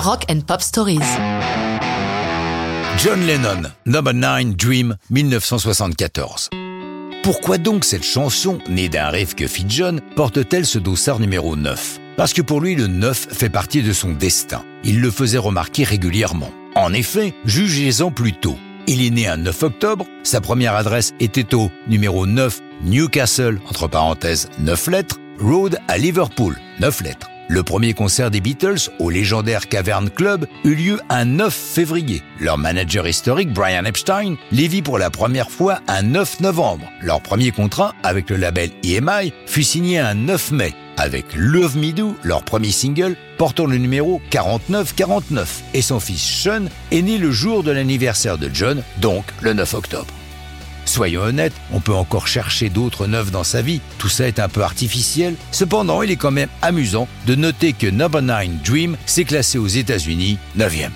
Rock and Pop Stories. John Lennon, Number 9 Dream, 1974. Pourquoi donc cette chanson, née d'un rêve que fit John, porte-t-elle ce dossard numéro 9 Parce que pour lui, le 9 fait partie de son destin. Il le faisait remarquer régulièrement. En effet, jugez-en plus tôt. Il est né un 9 octobre, sa première adresse était au numéro 9 Newcastle, entre parenthèses 9 lettres, Road à Liverpool, 9 lettres. Le premier concert des Beatles au légendaire Cavern Club eut lieu un 9 février. Leur manager historique, Brian Epstein, les vit pour la première fois un 9 novembre. Leur premier contrat avec le label EMI fut signé un 9 mai avec Love Me Do, leur premier single, portant le numéro 4949. Et son fils Sean est né le jour de l'anniversaire de John, donc le 9 octobre. Soyons honnêtes, on peut encore chercher d'autres neufs dans sa vie, tout ça est un peu artificiel, cependant il est quand même amusant de noter que Number 9 Dream s'est classé aux États-Unis 9e.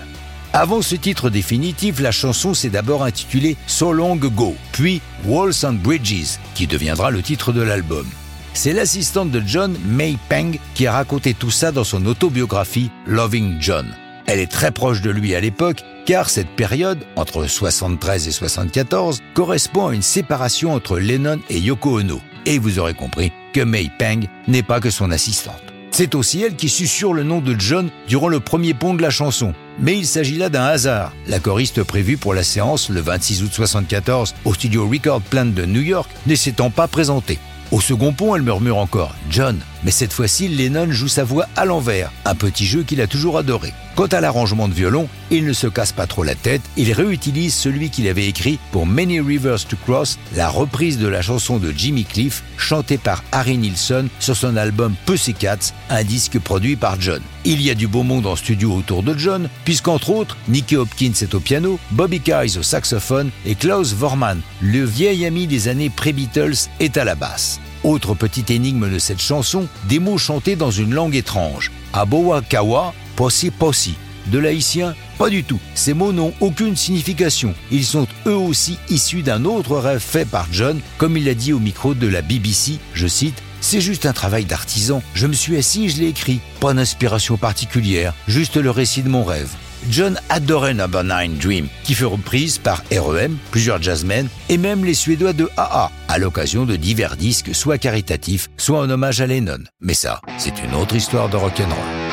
Avant ce titre définitif, la chanson s'est d'abord intitulée So Long Ago, puis Walls and Bridges, qui deviendra le titre de l'album. C'est l'assistante de John, May Peng, qui a raconté tout ça dans son autobiographie Loving John. Elle est très proche de lui à l'époque, car cette période, entre 73 et 74, correspond à une séparation entre Lennon et Yoko Ono. Et vous aurez compris que May Peng n'est pas que son assistante. C'est aussi elle qui susurre le nom de John durant le premier pont de la chanson. Mais il s'agit là d'un hasard. La choriste prévue pour la séance le 26 août 74 au studio Record Plant de New York ne s'étant pas présentée. Au second pont, elle murmure encore John, mais cette fois-ci, Lennon joue sa voix à l'envers, un petit jeu qu'il a toujours adoré. Quant à l'arrangement de violon, il ne se casse pas trop la tête, il réutilise celui qu'il avait écrit pour Many Rivers to Cross, la reprise de la chanson de Jimmy Cliff, chantée par Harry Nilsson sur son album Pussycats, un disque produit par John. Il y a du beau monde en studio autour de John, puisqu'entre autres, Nicky Hopkins est au piano, Bobby Keyes au saxophone et Klaus Vormann, le vieil ami des années pré-Beatles, est à la basse. Autre petite énigme de cette chanson, des mots chantés dans une langue étrange. Aboa Kawa, Possi Possi. De l'haïtien Pas du tout. Ces mots n'ont aucune signification. Ils sont eux aussi issus d'un autre rêve fait par John, comme il l'a dit au micro de la BBC, je cite, c'est juste un travail d'artisan. Je me suis assis je l'ai écrit. Pas d'inspiration particulière, juste le récit de mon rêve. John adorait Number 9 Dream, qui fut reprise par REM, plusieurs jazzmen et même les Suédois de AA, à l'occasion de divers disques soit caritatifs, soit en hommage à Lennon. Mais ça, c'est une autre histoire de rock'n'roll.